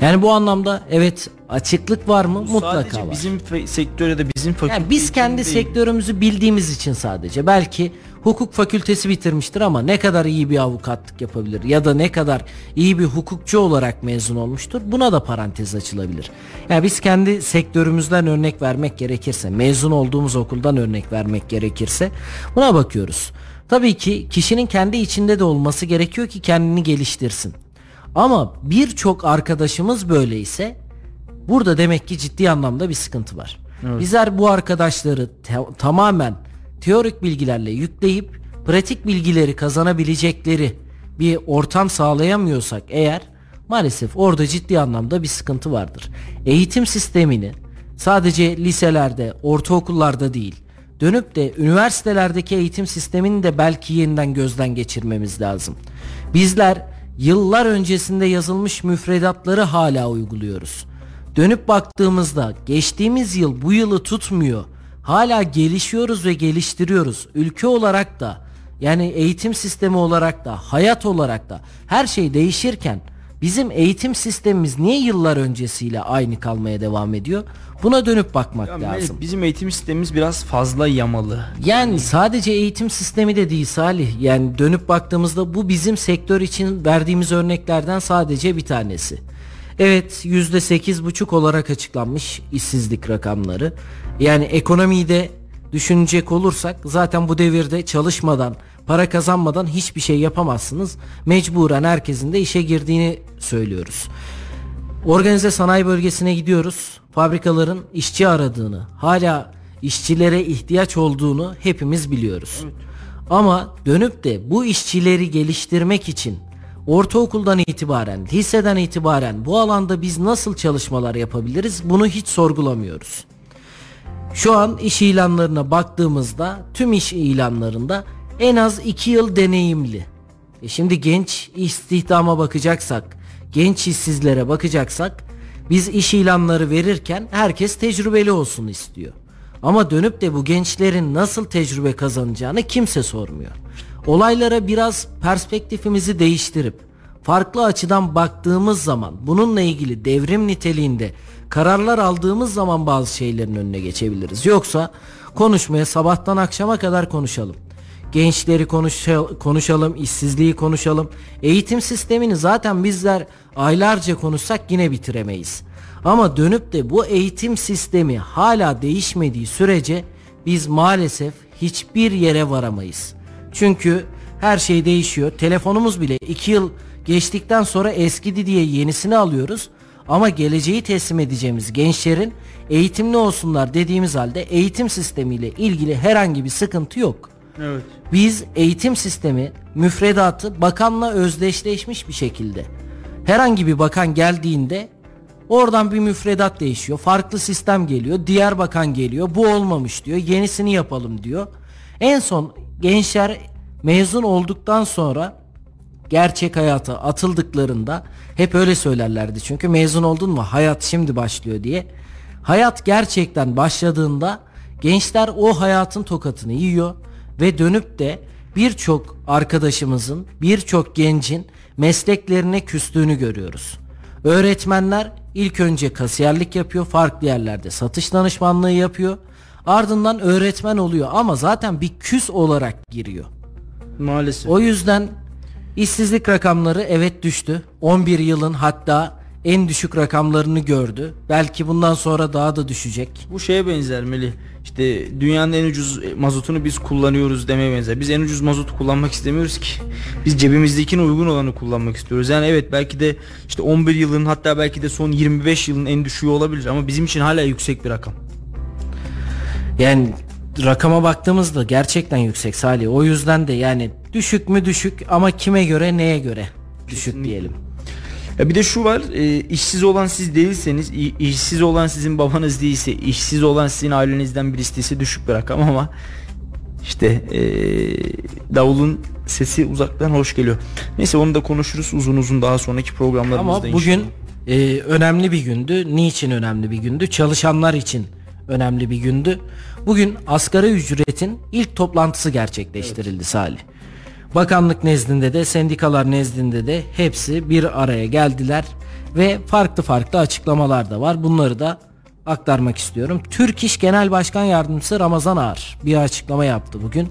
Yani bu anlamda evet açıklık var mı? Mutlaka Sadece var. bizim fe- sektör ya da bizim fakülte Yani biz için kendi değil. sektörümüzü bildiğimiz için sadece belki hukuk fakültesi bitirmiştir ama ne kadar iyi bir avukatlık yapabilir ya da ne kadar iyi bir hukukçu olarak mezun olmuştur buna da parantez açılabilir. Yani biz kendi sektörümüzden örnek vermek gerekirse mezun olduğumuz okuldan örnek vermek gerekirse buna bakıyoruz. Tabii ki kişinin kendi içinde de olması gerekiyor ki kendini geliştirsin. Ama birçok arkadaşımız böyle ise Burada demek ki ciddi anlamda bir sıkıntı var. Bizler bu arkadaşları te- tamamen teorik bilgilerle yükleyip pratik bilgileri kazanabilecekleri bir ortam sağlayamıyorsak eğer maalesef orada ciddi anlamda bir sıkıntı vardır. Eğitim sistemini sadece liselerde, ortaokullarda değil, dönüp de üniversitelerdeki eğitim sistemini de belki yeniden gözden geçirmemiz lazım. Bizler yıllar öncesinde yazılmış müfredatları hala uyguluyoruz. Dönüp baktığımızda geçtiğimiz yıl bu yılı tutmuyor. Hala gelişiyoruz ve geliştiriyoruz. Ülke olarak da yani eğitim sistemi olarak da hayat olarak da her şey değişirken bizim eğitim sistemimiz niye yıllar öncesiyle aynı kalmaya devam ediyor? Buna dönüp bakmak Ya lazım. Bizim eğitim sistemimiz biraz fazla yamalı. Yani sadece eğitim sistemi de değil Salih. Yani dönüp baktığımızda bu bizim sektör için verdiğimiz örneklerden sadece bir tanesi. Evet %8,5 olarak açıklanmış işsizlik rakamları. Yani ekonomiyi de düşünecek olursak zaten bu devirde çalışmadan, para kazanmadan hiçbir şey yapamazsınız. Mecburen herkesin de işe girdiğini söylüyoruz. Organize sanayi bölgesine gidiyoruz. Fabrikaların işçi aradığını, hala işçilere ihtiyaç olduğunu hepimiz biliyoruz. Ama dönüp de bu işçileri geliştirmek için ortaokuldan itibaren, liseden itibaren bu alanda biz nasıl çalışmalar yapabiliriz? Bunu hiç sorgulamıyoruz. Şu an iş ilanlarına baktığımızda tüm iş ilanlarında en az 2 yıl deneyimli. E şimdi genç istihdama bakacaksak, genç işsizlere bakacaksak biz iş ilanları verirken herkes tecrübeli olsun istiyor. Ama dönüp de bu gençlerin nasıl tecrübe kazanacağını kimse sormuyor. Olaylara biraz perspektifimizi değiştirip farklı açıdan baktığımız zaman bununla ilgili devrim niteliğinde kararlar aldığımız zaman bazı şeylerin önüne geçebiliriz. Yoksa konuşmaya sabahtan akşama kadar konuşalım. Gençleri konuşa- konuşalım, işsizliği konuşalım. Eğitim sistemini zaten bizler aylarca konuşsak yine bitiremeyiz. Ama dönüp de bu eğitim sistemi hala değişmediği sürece biz maalesef hiçbir yere varamayız. Çünkü her şey değişiyor. Telefonumuz bile 2 yıl geçtikten sonra eskidi diye yenisini alıyoruz. Ama geleceği teslim edeceğimiz gençlerin eğitimli olsunlar dediğimiz halde eğitim sistemiyle ilgili herhangi bir sıkıntı yok. Evet. Biz eğitim sistemi müfredatı bakanla özdeşleşmiş bir şekilde. Herhangi bir bakan geldiğinde oradan bir müfredat değişiyor. Farklı sistem geliyor. Diğer bakan geliyor. Bu olmamış diyor. Yenisini yapalım diyor. En son gençler mezun olduktan sonra gerçek hayata atıldıklarında hep öyle söylerlerdi. Çünkü mezun oldun mu hayat şimdi başlıyor diye. Hayat gerçekten başladığında gençler o hayatın tokatını yiyor ve dönüp de birçok arkadaşımızın, birçok gencin mesleklerine küstüğünü görüyoruz. Öğretmenler ilk önce kasiyerlik yapıyor, farklı yerlerde satış danışmanlığı yapıyor. Ardından öğretmen oluyor ama zaten bir küs olarak giriyor. Maalesef. O yüzden işsizlik rakamları evet düştü. 11 yılın hatta en düşük rakamlarını gördü. Belki bundan sonra daha da düşecek. Bu şeye benzer Melih. İşte dünyanın en ucuz mazotunu biz kullanıyoruz demeye benzer. Biz en ucuz mazotu kullanmak istemiyoruz ki. Biz cebimizdekine uygun olanı kullanmak istiyoruz. Yani evet belki de işte 11 yılın hatta belki de son 25 yılın en düşüğü olabilir ama bizim için hala yüksek bir rakam. Yani rakama baktığımızda gerçekten yüksek Salih. O yüzden de yani düşük mü düşük ama kime göre neye göre düşük diyelim. Ya bir de şu var, e, işsiz olan siz değilseniz, işsiz olan sizin babanız değilse, işsiz olan sizin ailenizden birisi değilse düşük bir rakam ama işte e, davulun sesi uzaktan hoş geliyor. Neyse onu da konuşuruz uzun uzun daha sonraki programlarımızda Ama bugün e, önemli bir gündü. Niçin önemli bir gündü? Çalışanlar için önemli bir gündü. Bugün asgari ücretin ilk toplantısı gerçekleştirildi Salih. Bakanlık nezdinde de sendikalar nezdinde de hepsi bir araya geldiler ve farklı farklı açıklamalar da var. Bunları da aktarmak istiyorum. Türk İş Genel Başkan Yardımcısı Ramazan Ağar bir açıklama yaptı bugün.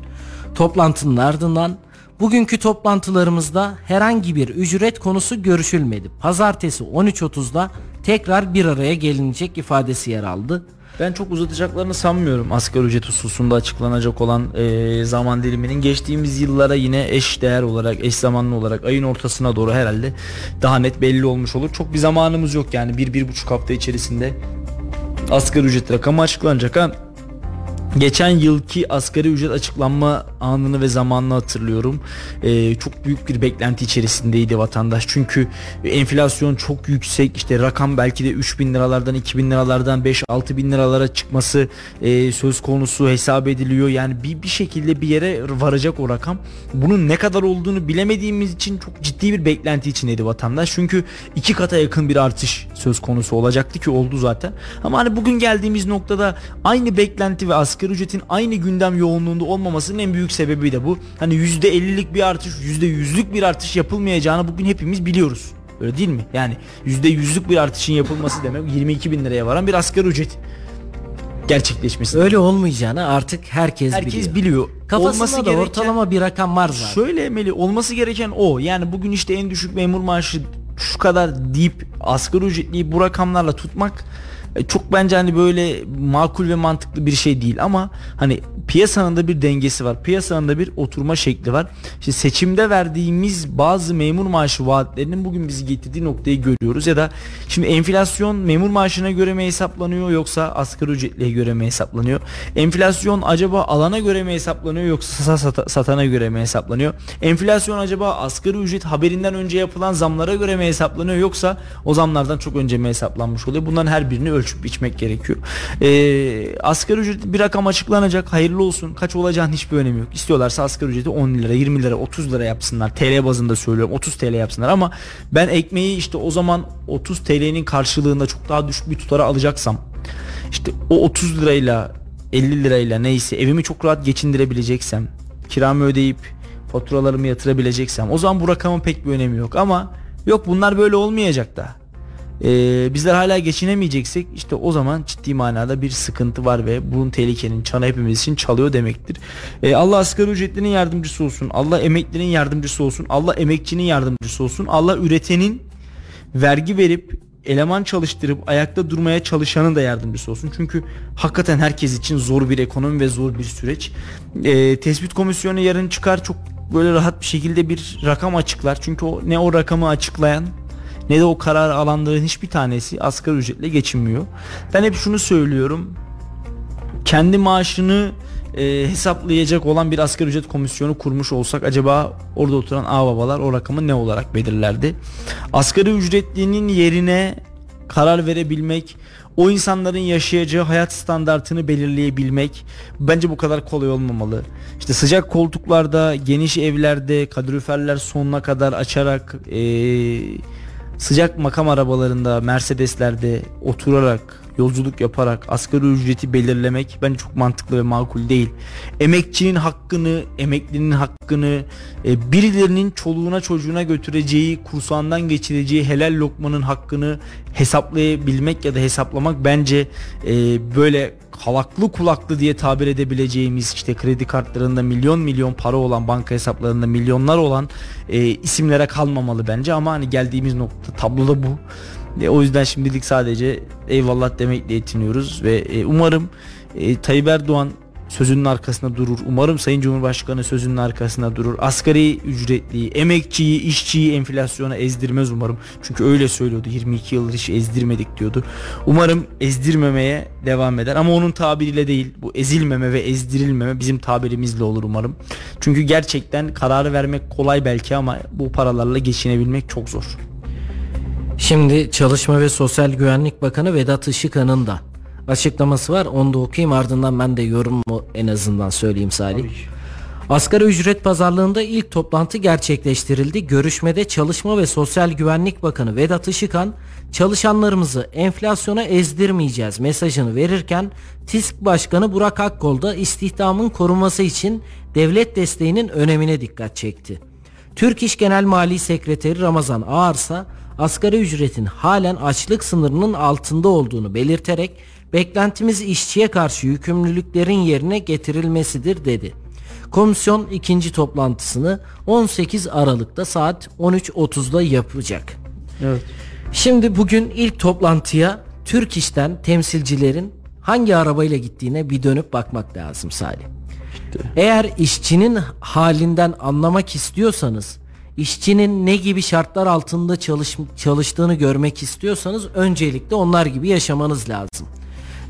Toplantının ardından bugünkü toplantılarımızda herhangi bir ücret konusu görüşülmedi. Pazartesi 13.30'da tekrar bir araya gelinecek ifadesi yer aldı. Ben çok uzatacaklarını sanmıyorum asgari ücret hususunda açıklanacak olan e, zaman diliminin geçtiğimiz yıllara yine eş değer olarak eş zamanlı olarak ayın ortasına doğru herhalde daha net belli olmuş olur. Çok bir zamanımız yok yani bir bir buçuk hafta içerisinde asgari ücret rakamı açıklanacak ha. Geçen yılki asgari ücret açıklanma anını ve zamanını hatırlıyorum. Ee, çok büyük bir beklenti içerisindeydi vatandaş. Çünkü enflasyon çok yüksek. İşte rakam belki de 3000 liralardan 2000 liralardan 5-6 bin liralara çıkması e, söz konusu hesap ediliyor. Yani bir, bir şekilde bir yere varacak o rakam. Bunun ne kadar olduğunu bilemediğimiz için çok ciddi bir beklenti içindeydi vatandaş. Çünkü iki kata yakın bir artış söz konusu olacaktı ki oldu zaten. Ama hani bugün geldiğimiz noktada aynı beklenti ve asgari ücretin aynı gündem yoğunluğunda olmamasının en büyük sebebi de bu. Hani %50'lik bir artış, %100'lük bir artış yapılmayacağını bugün hepimiz biliyoruz. Öyle değil mi? Yani %100'lük bir artışın yapılması demek 22 bin liraya varan bir asgari ücret gerçekleşmesi. Öyle olmayacağını artık herkes, Herkes biliyor. biliyor. Kafasında da ortalama bir rakam var zaten. Şöyle Emeli olması gereken o. Yani bugün işte en düşük memur maaşı şu kadar deyip asgari ücretliyi bu rakamlarla tutmak çok bence hani böyle makul ve mantıklı bir şey değil ama hani piyasanın da bir dengesi var. Piyasanın da bir oturma şekli var. İşte seçimde verdiğimiz bazı memur maaşı vaatlerinin bugün bizi getirdiği noktayı görüyoruz ya da şimdi enflasyon memur maaşına göre mi hesaplanıyor yoksa asgari ücretliye göre mi hesaplanıyor? Enflasyon acaba alana göre mi hesaplanıyor yoksa sata- satana göre mi hesaplanıyor? Enflasyon acaba asgari ücret haberinden önce yapılan zamlara göre mi hesaplanıyor yoksa o zamlardan çok önce mi hesaplanmış oluyor? Bunların her birini ölçüp biçmek gerekiyor. Ee, asgari ücret bir rakam açıklanacak. Hayırlı olsun. Kaç olacağının hiçbir önemi yok. İstiyorlarsa asgari ücreti 10 lira, 20 lira, 30 lira yapsınlar. TL bazında söylüyorum. 30 TL yapsınlar ama ben ekmeği işte o zaman 30 TL'nin karşılığında çok daha düşük bir tutara alacaksam işte o 30 lirayla 50 lirayla neyse evimi çok rahat geçindirebileceksem kiramı ödeyip faturalarımı yatırabileceksem o zaman bu rakamın pek bir önemi yok ama yok bunlar böyle olmayacak da Ee, bizler hala geçinemeyeceksek işte o zaman ciddi manada bir sıkıntı var ve bunun tehlikenin çanı hepimiz için çalıyor demektir. Ee, Allah asgari ücretlinin yardımcısı olsun. Allah emeklinin yardımcısı olsun. Allah emekçinin yardımcısı olsun. Allah üretenin vergi verip eleman çalıştırıp ayakta durmaya çalışanın da yardımcısı olsun. Çünkü hakikaten herkes için zor bir ekonomi ve zor bir süreç. Ee, tespit komisyonu yarın çıkar çok böyle rahat bir şekilde bir rakam açıklar. Çünkü o ne o rakamı açıklayan ne de o karar alanların hiçbir tanesi asgari ücretle geçinmiyor. Ben hep şunu söylüyorum. Kendi maaşını e, hesaplayacak olan bir asgari ücret komisyonu kurmuş olsak acaba orada oturan ağababalar o rakamı ne olarak belirlerdi? Asgari ücretlinin yerine karar verebilmek, o insanların yaşayacağı hayat standartını belirleyebilmek bence bu kadar kolay olmamalı. İşte sıcak koltuklarda, geniş evlerde, kaloriferler sonuna kadar açarak ee, sıcak makam arabalarında, Mercedes'lerde oturarak yolculuk yaparak asgari ücreti belirlemek bence çok mantıklı ve makul değil. Emekçinin hakkını, emeklinin hakkını, e, birilerinin çoluğuna çocuğuna götüreceği, kursağından geçireceği helal lokmanın hakkını hesaplayabilmek ya da hesaplamak bence e, böyle kalaklı kulaklı diye tabir edebileceğimiz işte kredi kartlarında milyon milyon para olan banka hesaplarında milyonlar olan e, isimlere kalmamalı bence ama hani geldiğimiz nokta tabloda bu. E, o yüzden şimdilik sadece eyvallah demekle yetiniyoruz ve e, umarım e, Tayyip Erdoğan sözünün arkasında durur. Umarım Sayın Cumhurbaşkanı sözünün arkasında durur. Asgari ücretliyi, emekçiyi, işçiyi enflasyona ezdirmez umarım. Çünkü öyle söylüyordu. 22 yıldır hiç ezdirmedik diyordu. Umarım ezdirmemeye devam eder. Ama onun tabiriyle değil. Bu ezilmeme ve ezdirilmeme bizim tabirimizle olur umarım. Çünkü gerçekten kararı vermek kolay belki ama bu paralarla geçinebilmek çok zor. Şimdi Çalışma ve Sosyal Güvenlik Bakanı Vedat Işıkhan'ın da açıklaması var. Onu da okuyayım ardından ben de yorumumu en azından söyleyeyim Salih. Asgari ücret pazarlığında ilk toplantı gerçekleştirildi. Görüşmede Çalışma ve Sosyal Güvenlik Bakanı Vedat Işıkhan çalışanlarımızı enflasyona ezdirmeyeceğiz mesajını verirken TİSK Başkanı Burak Akkol da istihdamın korunması için devlet desteğinin önemine dikkat çekti. Türk İş Genel Mali Sekreteri Ramazan Ağarsa asgari ücretin halen açlık sınırının altında olduğunu belirterek beklentimiz işçiye karşı yükümlülüklerin yerine getirilmesidir dedi. Komisyon ikinci toplantısını 18 Aralık'ta saat 13.30'da yapacak. Evet. Şimdi bugün ilk toplantıya Türk İş'ten temsilcilerin hangi arabayla gittiğine bir dönüp bakmak lazım Salih. Eğer işçinin halinden anlamak istiyorsanız, işçinin ne gibi şartlar altında çalış, çalıştığını görmek istiyorsanız öncelikle onlar gibi yaşamanız lazım.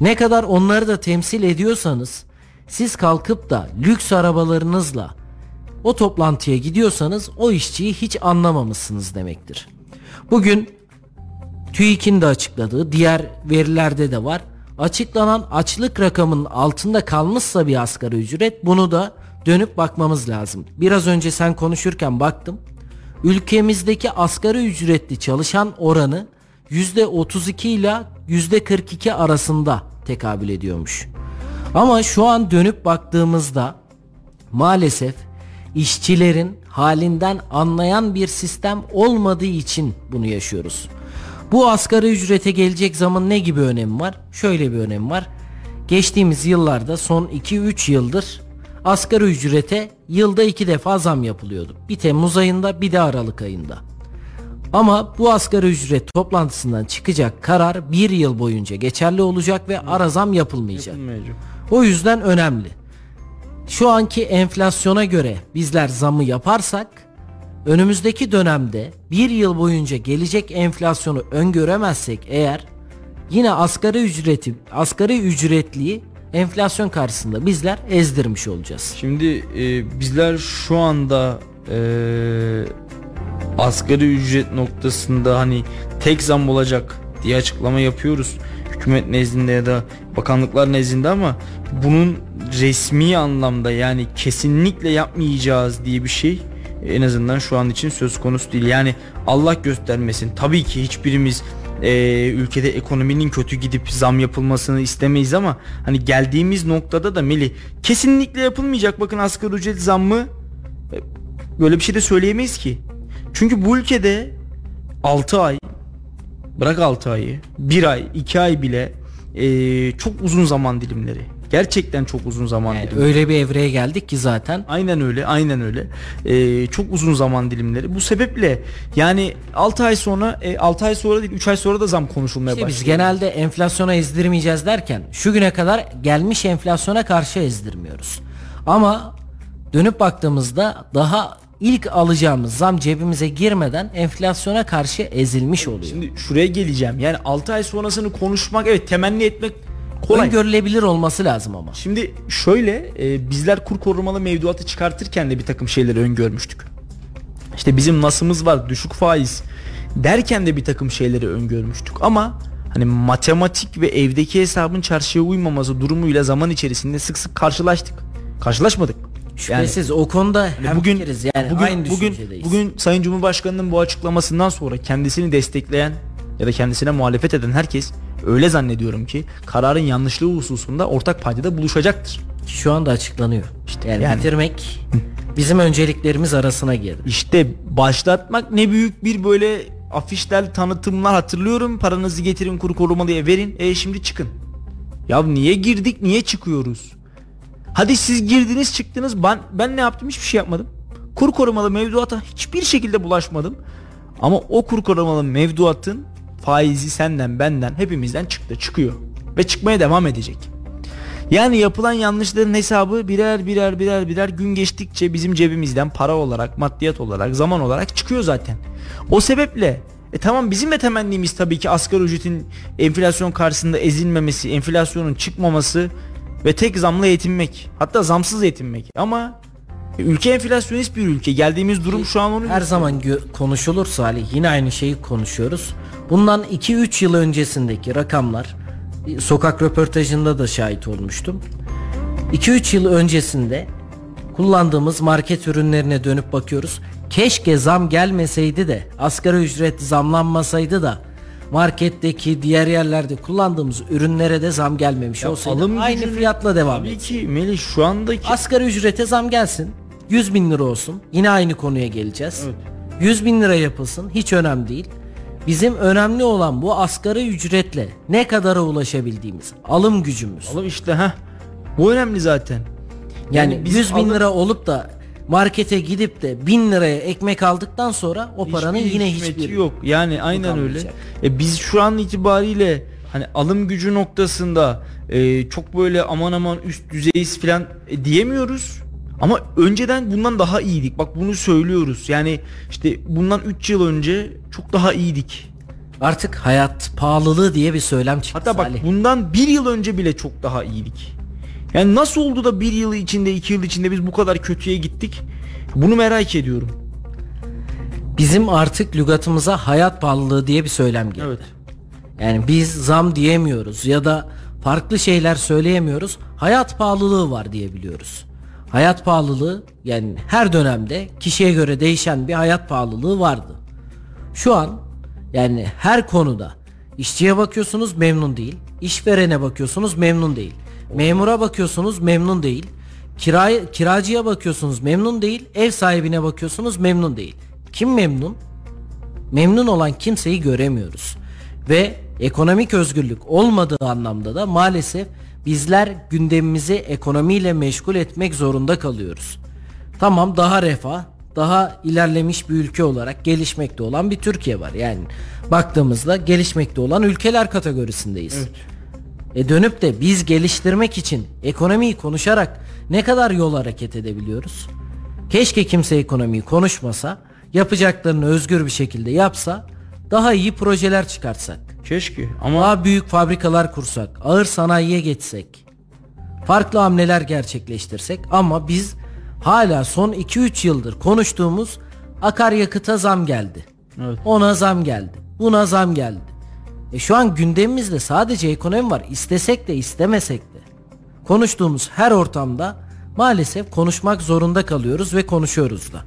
Ne kadar onları da temsil ediyorsanız, siz kalkıp da lüks arabalarınızla o toplantıya gidiyorsanız o işçiyi hiç anlamamışsınız demektir. Bugün TÜİK'in de açıkladığı diğer verilerde de var. Açıklanan açlık rakamının altında kalmışsa bir asgari ücret bunu da dönüp bakmamız lazım. Biraz önce sen konuşurken baktım. Ülkemizdeki asgari ücretli çalışan oranı %32 ile %42 arasında tekabül ediyormuş. Ama şu an dönüp baktığımızda maalesef işçilerin halinden anlayan bir sistem olmadığı için bunu yaşıyoruz. Bu asgari ücrete gelecek zaman ne gibi önemi var? Şöyle bir önemi var. Geçtiğimiz yıllarda son 2-3 yıldır asgari ücrete yılda iki defa zam yapılıyordu. Bir Temmuz ayında bir de Aralık ayında. Ama bu asgari ücret toplantısından çıkacak karar bir yıl boyunca geçerli olacak ve ara zam yapılmayacak. Yapılmayacak. O yüzden önemli. Şu anki enflasyona göre bizler zamı yaparsak önümüzdeki dönemde bir yıl boyunca gelecek enflasyonu öngöremezsek eğer yine asgari ücreti asgari ücretliyi enflasyon karşısında bizler ezdirmiş olacağız. Şimdi e, bizler şu anda e, asgari ücret noktasında hani tek zam olacak diye açıklama yapıyoruz. Hükümet nezdinde ya da bakanlıklar nezdinde ama bunun resmi anlamda yani kesinlikle yapmayacağız diye bir şey en azından şu an için söz konusu değil. Yani Allah göstermesin. Tabii ki hiçbirimiz e, ülkede ekonominin kötü gidip zam yapılmasını istemeyiz ama hani geldiğimiz noktada da Melih kesinlikle yapılmayacak. Bakın asgari ücret zammı e, böyle bir şey de söyleyemeyiz ki. Çünkü bu ülkede 6 ay bırak 6 ayı 1 ay 2 ay bile e, çok uzun zaman dilimleri. Gerçekten çok uzun zaman Yani dilimleri. öyle bir evreye geldik ki zaten Aynen öyle, aynen öyle. Ee, çok uzun zaman dilimleri. Bu sebeple yani 6 ay sonra, e, 6 ay sonra değil 3 ay sonra da zam konuşulmaya İşte başlıyor. biz genelde enflasyona ezdirmeyeceğiz derken şu güne kadar gelmiş enflasyona karşı ezdirmiyoruz. Ama dönüp baktığımızda daha ilk alacağımız zam cebimize girmeden enflasyona karşı ezilmiş oluyor. Şimdi şuraya geleceğim. Yani 6 ay sonrasını konuşmak evet temenni etmek kolay. Öngörülebilir olması lazım ama. Şimdi şöyle e, bizler kur korumalı mevduatı çıkartırken de bir takım şeyleri öngörmüştük. İşte bizim nasımız var düşük faiz derken de bir takım şeyleri öngörmüştük ama hani matematik ve evdeki hesabın çarşıya uymaması durumuyla zaman içerisinde sık sık karşılaştık. Karşılaşmadık. Şüphesiz o konuda hem bugün fikiriz yani bugün aynı bugün bugün Sayın Cumhurbaşkanının bu açıklamasından sonra kendisini destekleyen ya da kendisine muhalefet eden herkes öyle zannediyorum ki kararın yanlışlığı hususunda ortak paydada buluşacaktır. şu anda açıklanıyor. İşte yani, yani- bitirmek bizim önceliklerimiz arasına girdi. İşte başlatmak ne büyük bir böyle afişler, tanıtımlar hatırlıyorum. Paranızı getirin kuru korumalıya verin. E şimdi çıkın. Ya niye girdik, niye çıkıyoruz? Hadi siz girdiniz, çıktınız. Ben ben ne yaptım? Hiçbir şey yapmadım. Kur korumalı mevduata hiçbir şekilde bulaşmadım. Ama o kur korumalı mevduatın faizi senden, benden, hepimizden çıktı, çıkıyor ve çıkmaya devam edecek. Yani yapılan yanlışların hesabı birer birer birer birer gün geçtikçe bizim cebimizden para olarak, maddiyat olarak, zaman olarak çıkıyor zaten. O sebeple e tamam bizim de temennimiz tabii ki asgari ücretin enflasyon karşısında ezilmemesi, enflasyonun çıkmaması ve tek zamla yetinmek. Hatta zamsız yetinmek. Ama ülke enflasyonist bir ülke. Geldiğimiz durum şu an onu Her zaman gö- konuşulur Salih yine aynı şeyi konuşuyoruz. Bundan 2-3 yıl öncesindeki rakamlar sokak röportajında da şahit olmuştum. 2-3 yıl öncesinde kullandığımız market ürünlerine dönüp bakıyoruz. Keşke zam gelmeseydi de asgari ücret zamlanmasaydı da marketteki diğer yerlerde kullandığımız ürünlere de zam gelmemiş olsaydı alım aynı gücünü- fiyatla devam Tabii etsin. ki Melih şu andaki Asgari ücrete zam gelsin. 100 bin lira olsun. Yine aynı konuya geleceğiz. 100 bin lira yapılsın. Hiç önemli değil. Bizim önemli olan bu asgari ücretle ne kadara ulaşabildiğimiz. Alım gücümüz. Alım işte ha. Bu önemli zaten. yani biz 100 bin alım- lira olup da markete gidip de 1000 liraya ekmek aldıktan sonra o paranın Hiçbir yine hiçbir yok. Yani aynen öyle. E biz şu an itibariyle hani alım gücü noktasında e, çok böyle aman aman üst düzeyiz falan e, diyemiyoruz. Ama önceden bundan daha iyiydik. Bak bunu söylüyoruz. Yani işte bundan 3 yıl önce çok daha iyiydik. Artık hayat pahalılığı diye bir söylem çıktı Hatta bak Salih. bundan bir yıl önce bile çok daha iyiydik. Yani nasıl oldu da bir yıl içinde iki yıl içinde biz bu kadar kötüye gittik? Bunu merak ediyorum. Bizim artık lügatımıza hayat pahalılığı diye bir söylem geldi. Evet. Yani biz zam diyemiyoruz ya da farklı şeyler söyleyemiyoruz. Hayat pahalılığı var diyebiliyoruz. Hayat pahalılığı yani her dönemde kişiye göre değişen bir hayat pahalılığı vardı. Şu an yani her konuda işçiye bakıyorsunuz memnun değil. işverene bakıyorsunuz memnun değil. Memura bakıyorsunuz memnun değil. Kiraya, kiracıya bakıyorsunuz memnun değil. Ev sahibine bakıyorsunuz memnun değil. Kim memnun? memnun olan kimseyi göremiyoruz. Ve ekonomik özgürlük olmadığı anlamda da maalesef bizler gündemimizi ekonomiyle meşgul etmek zorunda kalıyoruz. Tamam daha refah, daha ilerlemiş bir ülke olarak gelişmekte olan bir Türkiye var. Yani baktığımızda gelişmekte olan ülkeler kategorisindeyiz. E dönüp de biz geliştirmek için ekonomiyi konuşarak ne kadar yol hareket edebiliyoruz? Keşke kimse ekonomiyi konuşmasa, yapacaklarını özgür bir şekilde yapsa, daha iyi projeler çıkartsak. Keşke ama Daha büyük fabrikalar kursak, ağır sanayiye geçsek. Farklı hamleler gerçekleştirsek ama biz hala son 2-3 yıldır konuştuğumuz akaryakıta zam geldi. Evet. Ona zam geldi. Buna zam geldi. E şu an gündemimizde sadece ekonomi var. İstesek de istemesek de. Konuştuğumuz her ortamda maalesef konuşmak zorunda kalıyoruz ve konuşuyoruz da.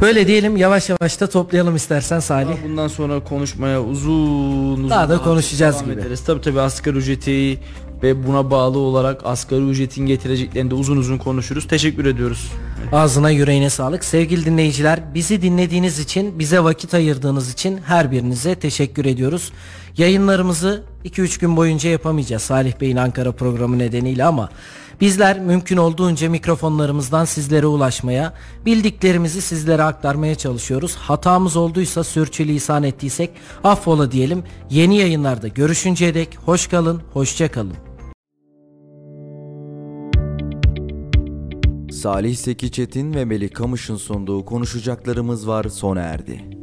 Böyle diyelim yavaş yavaş da toplayalım istersen Salih. bundan sonra konuşmaya uzun uzun Daha da konuşacağız gibi. ederiz. Tabii tabii asgari ücreti ve buna bağlı olarak asgari ücretin getireceklerini de uzun uzun konuşuruz. Teşekkür ediyoruz. Ağzına yüreğine sağlık. Sevgili dinleyiciler bizi dinlediğiniz için bize vakit ayırdığınız için her birinize teşekkür ediyoruz. Yayınlarımızı 2-3 gün boyunca yapamayacağız Salih Bey'in Ankara programı nedeniyle ama bizler mümkün olduğunca mikrofonlarımızdan sizlere ulaşmaya, bildiklerimizi sizlere aktarmaya çalışıyoruz. Hatamız olduysa sürçülisan ettiysek affola diyelim. Yeni yayınlarda görüşünceye dek hoş kalın, hoşça kalın. Salih Seki Çetin ve Melih Kamış'ın sunduğu konuşacaklarımız var sona erdi.